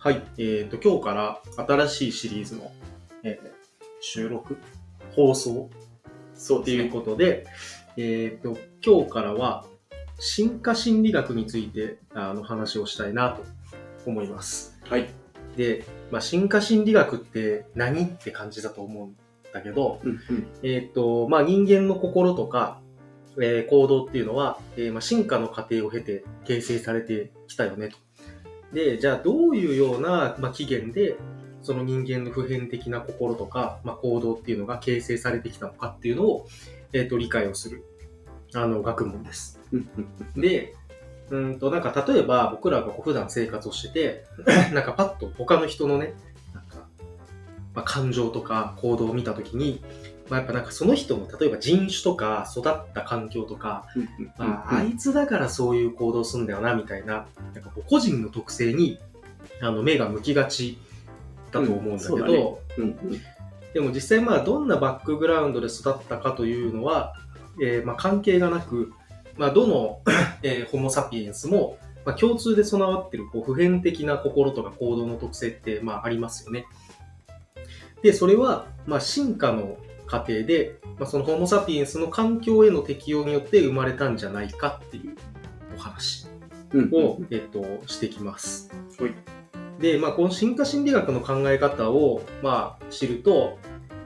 はい、えっ、と、今日から新しいシリーズの、えー収録放送そうっていうことで、えっ、と、今日からは、進化心理学について、あの、話をしたいなと思います。はい。で、まあ、進化心理学って何って感じだと思うんだけど、うんうん。えっ、と、まあ、人間の心とか、えー行動っていうのは、えーまあ、進化の過程を経て形成されてきたよねと。で、じゃあどういうような、まあ、起源で、その人間の普遍的な心とか、まあ、行動っていうのが形成されてきたのかっていうのを、えっ、と、理解をする、あの、学問です。で、うんと、なんか例えば僕らが普段生活をしてて、なんかパッと他の人のね、なんか、まあ、感情とか行動を見たときに、まあ、やっぱなんかその人の例えば人種とか育った環境とか、まあ、あいつだからそういう行動するんだよなみたいな、なんかこう個人の特性にあの目が向きがちだと思うんだけど、うんね。うんうん。でも実際まあどんなバックグラウンドで育ったかというのは、えーまあ関係がなく、まあ、どの、えーホモ・サピエンスも、まあ、共通で備わっているこう普遍的な心とか行動の特性ってまあありますよね。で、それはまあ進化の過程で、まあ、そのホモ・サピエンスの環境への適応によって生まれたんじゃないかっていうお話うん。を、えっと、してきます。はい。で、まあ、この進化心理学の考え方を、まあ、知ると、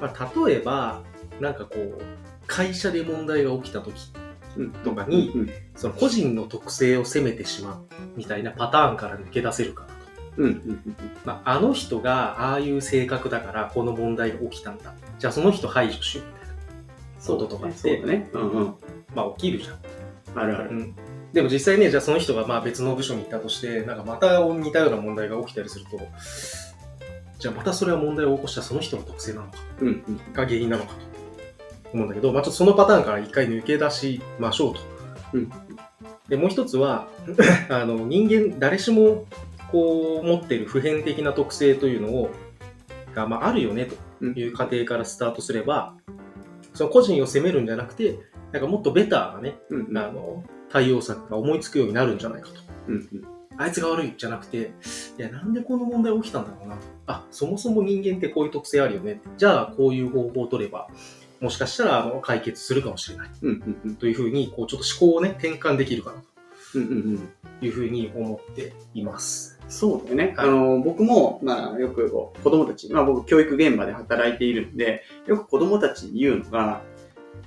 まあ、例えば、なんかこう、会社で問題が起きた時うん。とかにうん。その個人の特性を責めてしまうみたいなパターンから抜け出せるか。うんうんうんまあ、あの人がああいう性格だからこの問題が起きたんだ。じゃあその人排除しようみたいな。こととかってそうだね。うんうん。まあ起きるじゃん。あるある。うん。でも実際ね、じゃあその人がまあ別の部署に行ったとして、なんかまた似たような問題が起きたりすると、じゃあまたそれは問題を起こしたその人の特性なのかうんうん。が原因なのかと思うんだけど、まあちょっとそのパターンから一回抜け出しましょうと。うんで、もう一つは、あの人間、誰しもこう持っている普遍的な特性というのを、が、まあ、あるよねという過程からスタートすれば、その個人を責めるんじゃなくて、なんかもっとベターなね、うんうん。あの対応策が思いつくようになるんじゃないかと。うんうん。あいつが悪いじゃなくて、いや、なんでこの問題起きたんだろうなと。あ、そもそも人間ってこういう特性あるよね。じゃあ、こういう方法を取れば、もしかしたらあの解決するかもしれない。うんうんうん。というふうに、こう、ちょっと思考をね、転換できるかな。というふうに思っています。そうだよね。はいあの、僕も、まあ、よく子供たち、まあ僕、教育現場で働いているんで、よく子供たちに言うのが、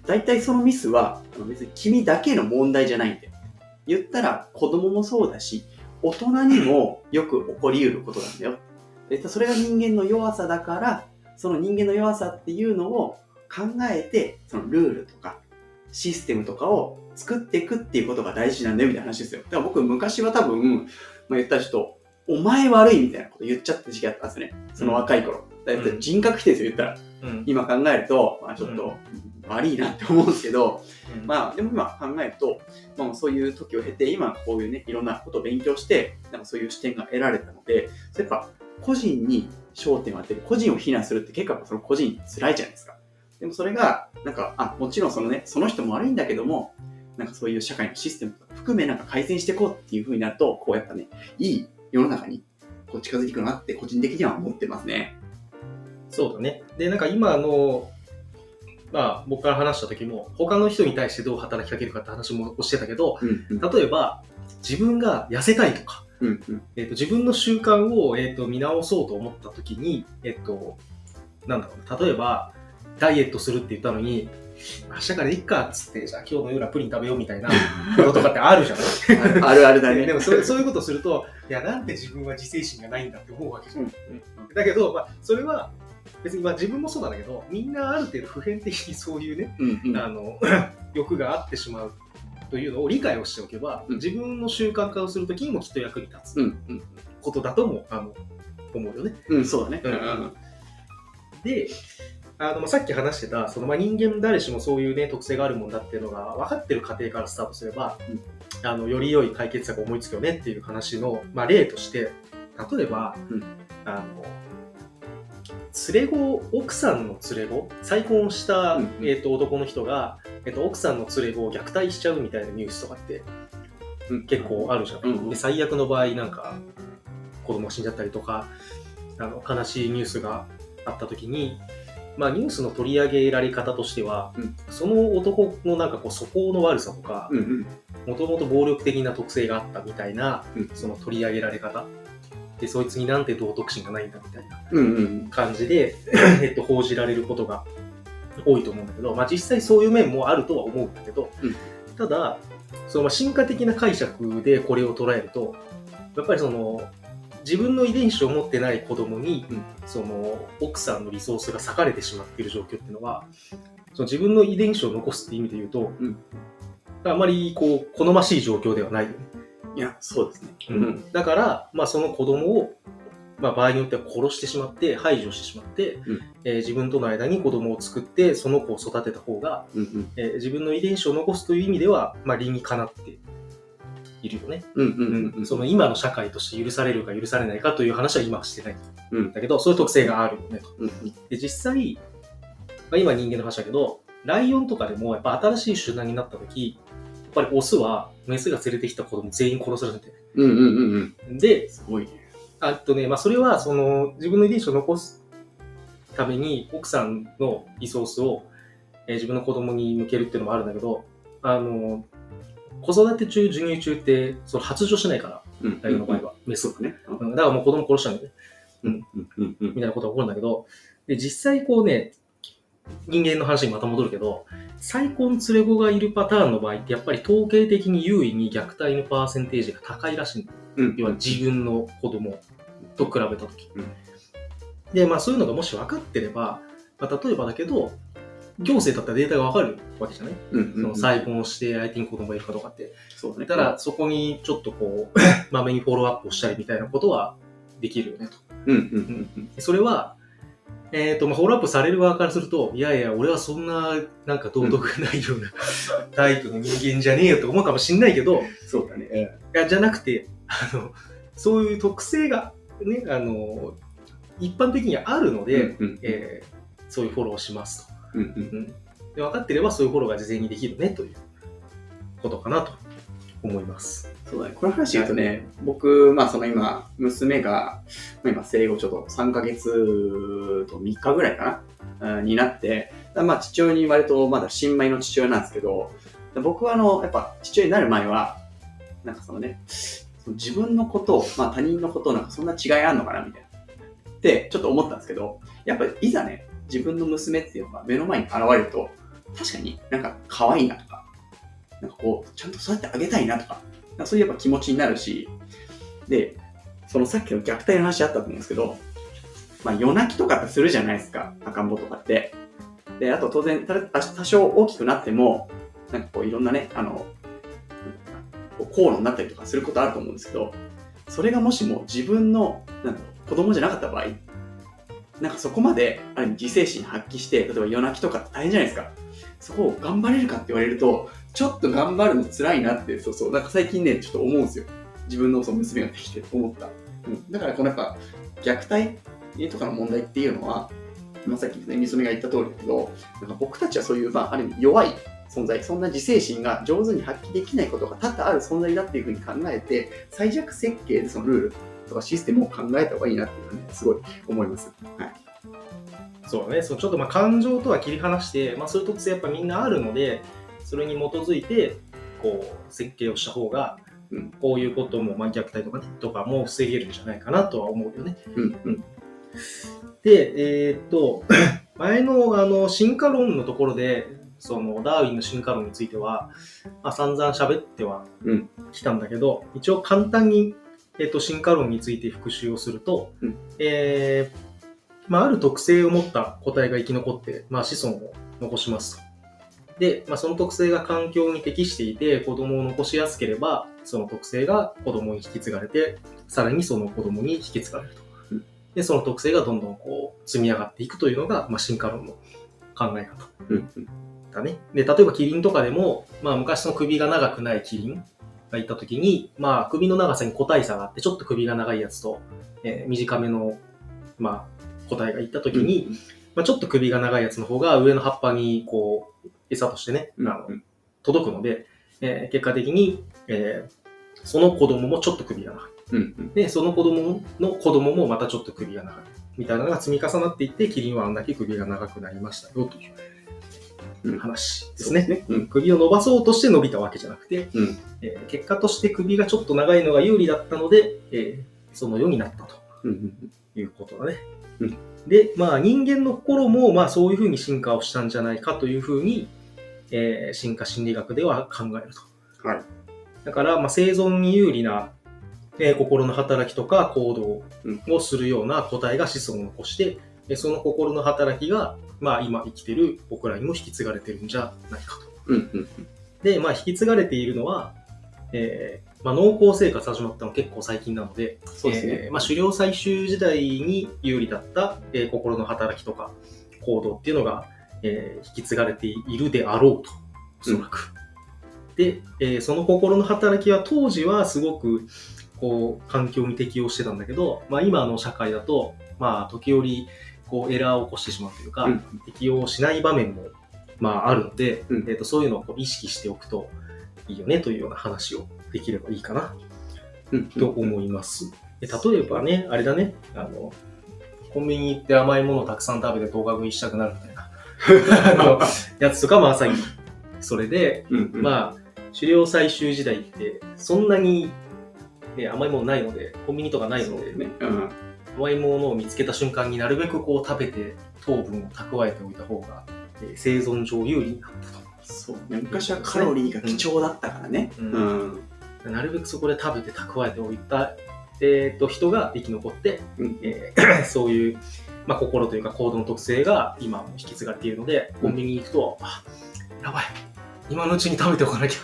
大体そのミスは、別に君だけの問題じゃないんだよ。言ったら、子供もそうだし、大人にもよく起こり得ることなんだよ。でそれが人間の弱さだから、その人間の弱さっていうのを考えて、そのルールとか、システムとかを作っていくっていうことが大事なんだよみたいな話ですよ。だから僕昔は多分、まあ、言ったらちょっと、お前悪いみたいなこと言っちゃった時期あったんですよね。その若い頃。だから人格否定ですよ、言ったら。うん。今考えると、まあちょっと悪いなって思うんですけど、うんまあでも今考えると、まあそういう時を経て、今こういうね、いろんなことを勉強して、なんかそういう視点が得られたので、それやっぱ個人に焦点を当てる、個人を非難するって結構その個人辛いじゃないですか。でもそれが、なんか、あ、もちろんそのね、その人も悪いんだけども、なんかそういう社会のシステムとか含めなんか改善していこうっていう風になると、こうやっぱね、いい世の中にこう近づいていくなって個人的には思ってますね。そうだね。で、なんか今の、まあ、僕から話した時も、他の人に対してどう働きかけるかって話もしてたけど、うんうん。例えば、自分が痩せたいとか、うんうん。えっと自分の習慣を、えっと見直そうと思った時に、えっとなんだろうな、例えば、ダイエットするって言ったのに、明日からいっかっつって、じゃあ今日の夜はプリン食べようみたいな こととかってあるじゃないあるあるだね。でもそれそういうことすると、いや、なんで自分は自制心がないんだって思うわけじゃん。うんだけど、まあ、それは、別にまあ自分もそうなんだけど、みんなある程度普遍的にそういうね、うんうん。あの 欲があってしまうというのを理解をしておけば、うん自分の習慣化をするときにもきっと役に立つうんうん。ことだともあの思うよね。うん、そうだね。うんで、あのまあさっき話してたそのまあ人間誰しもそういう、ね、特性があるもんだっていうのが分かってる過程からスタートすれば、あのより良い解決策を思いつくよねっていう話の、まあ、例として例えば、うん。あの連れ子奥さんの連れ子再婚した、うんうん。えー、と男の人が、えー、と奥さんの連れ子を虐待しちゃうみたいなニュースとかってうん。結構あるじゃん、うんうん。で最悪の場合なんか子供が死んじゃったりとか、あの、悲しいニュースがあった時に、まあニュースの取り上げられ方としては、うんその男のなんかこう素行の悪さとか。もともと暴力的な特性があったみたいな、うんその取り上げられ方。で、そいつになんて道徳心がないんだみたいな。感じで、えっと、報じられることが多いと思うんだけど、まあ実際そういう面もあるとは思うんだけど、うんただ、そのまあ進化的な解釈でこれを捉えると、やっぱりその、自分の遺伝子を持ってない子供に、うんその奥さんのリソースが割かれてしまっている状況っていうのは、その自分の遺伝子を残すっていう意味で言うと、うんあまりこう好ましい状況ではないよね。いや、そうですね。うんだから、まあ、その子供を、まあ、場合によっては殺してしまって、排除してしまって、うんえー自分との間に子供を作って、その子を育てた方が、うんうん。えー自分の遺伝子を残すという意味では、まあ、理にかなっているよね。うんうんうん。その今の社会として許されるか許されないかという話は今はしてない。うんだけど、そういう特性があるよねと。うんうん。で、実際、まあ、今人間の話だけど、ライオンとかでもやっぱ新しい集団になった時、やっぱりオスはメスが連れてきた子供全員殺されてうんうんうんうん。で、すごいね。あとね、まあ、それは、その、自分の遺伝子を残すために、奥さんのリソースを、えー自分の子供に向けるっていうのもあるんだけど、あの、子育て中、授乳中って、その発情しないから、うん。ライオンの場合は、メスそうだね。うんだからもう子供殺しちゃうんだよね。うんうんうんうん。みたいなことが起こるんだけど、で、実際こうね、人間の話にまた戻るけど、再婚連れ子がいるパターンの場合って、やっぱり統計的に優位に虐待のパーセンテージが高いらしいうん。要は自分の子供と比べたとき。うんで、まあそういうのがもし分かってれば、まあ、例えばだけど、行政だったらデータが分かるわけじゃない、うんうん。その再婚をして相手に子供がいるかどうかって。そうだね。ただ、そこにちょっとこう、まめにフォローアップをしたりみたいなことはできるよねと。うんうんうんうん。でそれは、えっ、と、まあ、フォローアップされる側からすると、いやいや、俺はそんな、なんか道徳がないようなタイプの人間じゃねえよと思うかもしんないけど、そうだね。いや、じゃなくて、あの、そういう特性がね、あの、一般的にはあるので、うんうんえーそういうフォローをしますと。うんうん。うん、で分かってればそういうフォローが事前にできるねということかなと思います。そうだね。この話言うとね、僕、まあその今、娘が、まあ今生後ちょっと3ヶ月と3日ぐらいかな、うんになって、まあ父親に割とまだ新米の父親なんですけど、僕はあの、やっぱ父親になる前は、なんかそのね、その自分のことを、まあ他人のことをなんかそんな違いあんのかなみたいな。ってちょっと思ったんですけど、やっぱりいざね、自分の娘っていうのが目の前に現れると、確かになんか可愛いなとか、なんかこう、ちゃんと育ててあげたいなとか、かそういうやっぱ気持ちになるし、で、そのさっきの虐待の話あったと思うんですけど、まあ夜泣きとかってするじゃないですか、赤ん坊とかって。で、あと当然、多少大きくなっても、なんかこういろんなね、あの、こう口論になったりとかすることあると思うんですけど、それがもしも自分の、なんだろう、子供じゃなかった場合、なんかそこまで、ある意味自制心発揮して、例えば夜泣きとかって大変じゃないですか。そこを頑張れるかって言われると、ちょっと頑張るの辛いなって、そうそう、なんか最近ね、ちょっと思うんですよ。自分のその娘ができて思った。うん、だからこのやっぱ、虐待とかの問題っていうのは、まあ、さっきね、娘が言った通りだけど、なんか僕たちはそういう、まあ、ある意味弱い存在、そんな自制心が上手に発揮できないことが多々ある存在だっていうふうに考えて、最弱設計でそのルールとかシステムを考えた方がいいなっていうのはね、すごい思います。はい。そうだね、そのちょっとまあ感情とは切り離して、まあ、そういう特性やっぱみんなあるので、それに基づいて、こう、設計をした方が、うんこういうことも、まあ、虐待とかね、とかも防げるんじゃないかなとは思うよね。うん、うん、で、えーっと、前のあの進化論のところで、そのダーウィンの進化論については、まあ、散々喋ってはうんきたんだけど、一応簡単に、えーっと進化論について復習をすると、うんえーまあ、ある特性を持った個体が生き残って、まあ、子孫を残しますと。で、まあ、その特性が環境に適していて子供を残しやすければ、その特性が子供に引き継がれて、さらにその子供に引き継がれると。うんで、その特性がどんどんこう積み上がっていくというのが、まあ、進化論の考え方うん、うん。だね。で、例えばキリンとかでも、まあ昔の首が長くないキリンがいたときに、まあ首の長さに個体差があって、ちょっと首が長いやつと、えー短めの、まあ個体がいたときに、まあちょっと首が長いやつの方が上の葉っぱにこう、餌としてね、うん、あの届くので、えー結果的に、えーその子供もちょっと首が長い。うんうん。で、その子供の子供もまたちょっと首が長い。みたいなのが積み重なっていって、キリンはあんだけ首が長くなりましたよといううん話ですね。ね。うん。首を伸ばそうとして伸びたわけじゃなくて、うん。えー結果として首がちょっと長いのが有利だったので、えーそのようになったと。いうことだね。うんで、まあ人間の心もまあそういうふうに進化をしたんじゃないかというふうに、えー進化心理学では考えると。はい。だから、まあ、生存に有利な、えー心の働きとか行動をするような個体が子孫を残して、えーその心の働きが、まあ、今生きてる僕らにも引き継がれてるんじゃないかと。うんうん。で、まあ、引き継がれているのは、えーまあ、農耕生活始まったの結構最近なので、そうですね。えーまあ、狩猟採集時代に有利だった、えー心の働きとか行動っていうのが、えー引き継がれているであろうと、おそらく。で、えーその心の働きは当時はすごくこう環境に適応してたんだけど、まあ、今の社会だと、まあ、時折こうエラーを起こしてしまうというか、うん適応しない場面も、まあ、あるので、うんえー、とそういうのをこう意識しておくといいよねというような話をできればいいかなうんと思います。で例えばね、あれだね、あの、コンビニ行って甘いものをたくさん食べて動画食いしたくなるみたいな あのやつとかまさにそれで、うんうん。まあ、狩猟採集時代ってそんなに、ね、甘いものないので、コンビニとかないので、ね。うん。甘いものを見つけた瞬間になるべくこう食べて糖分を蓄えておいた方が、えー生存上有利になったと。そうね。昔はカロリーが貴重だったからね。うんうん。なるべくそこで食べて蓄えておいた、えー、と人が生き残って、うんえー そういう、まあ、心というか行動の特性が今も引き継がれているので、コンビニに行くと、あやばい、今のうちに食べておかなきゃ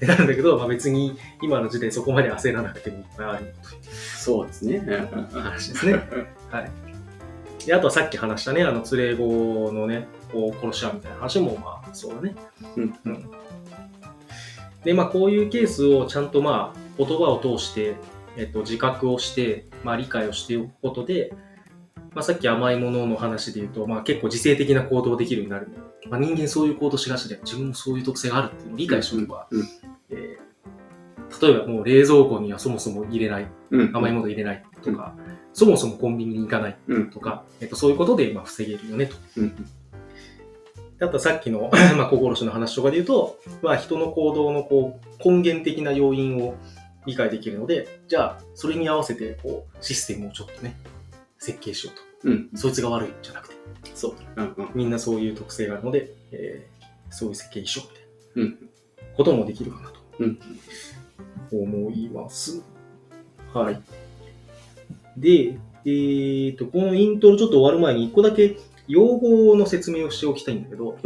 ってなるんだけど、まあ、別に今の時点そこまで焦らなくてもいいかなと。いうそうですね。話ですね。はい。で、あとはさっき話したね、あの、連れ子のね、こう殺し合うみたいな話も、まあ、そうだね。うん。うん。で、まあ、こういうケースをちゃん。と、まあ、言葉を通して、えっと、自覚をして、まあ、理解をしておくことで、まあ、さっき甘いものの話で言うと、まあ、結構自制的な行動できるようになる。まあ、人間そういう行動しがちで、自分もそういう特性があるっていうのを理解しておけば、うんうんえー例えばもう冷蔵庫にはそもそも入れない。うん。甘いもの入れないとか、そもそもコンビニに行かないうん。とか、えっと、そういうことでまあ防げるよねと。あとさっきの まあ心しの話とかで言うと、まあ、人の行動のこう根源的な要因を理解できるので、じゃあそれに合わせてこうシステムをちょっとね、設計しよううん。と。そいつが悪いんじゃなくて、そう。うんうん。みんなそういう特性があるので、えーそういう設計にしようみたいうん。なこともできるかなとうん。思います。はい。で、えー、と、このイントロちょっと終わる前に一個だけ用語の説明をしておきたいんだけど、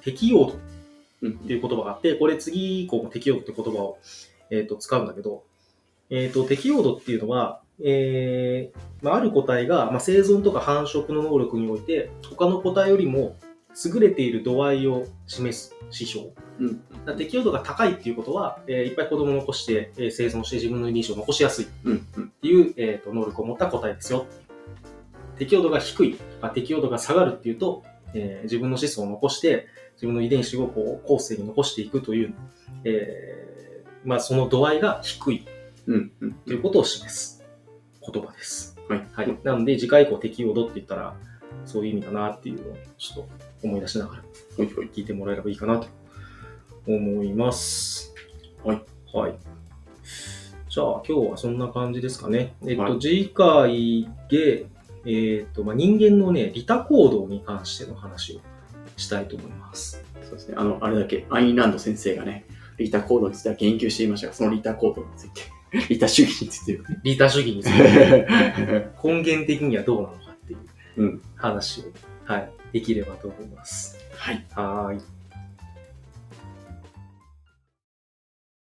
適用度うんっていう言葉があって、これ次以降も適用度って言葉を、えー、と使うんだけど、えー、と適用度っていうのは、えーまあ、ある個体が、まあ、生存とか繁殖の能力において、他の個体よりも優れている度合いを示す指標。うん。適応度が高いっていうことは、えーいっぱい子供を残して、えー生存して自分の遺伝子を残しやすいっうん。うん。ていう、えー、と能力を持った個体ですよ。適応度が低いとか適応度が下がるっていうと、えー自分の子孫を残して自分の遺伝子をこう後世に残していくという、えーまあ、その度合いが低いうん。うん。ということを示す言葉です。はい。はい。なので次回以降適応度って言ったらそういう意味だなっていうのをちょっと思い出しながら。聞いてもらえればいいかなと思います。はい。はい。じゃあ、今日はそんな感じですかね。えっと、はい次回で、えっと、まあ、人間のね、利他行動に関しての話をしたいと思います。そうですね。あの、あれだけ、アインランド先生がね、リタ行動については言及していましたが、そのリタ行動について、リタ主義について、利他主義について根源的にはどうなのかっていううん話を、はい、できればと思います。はい。はーい。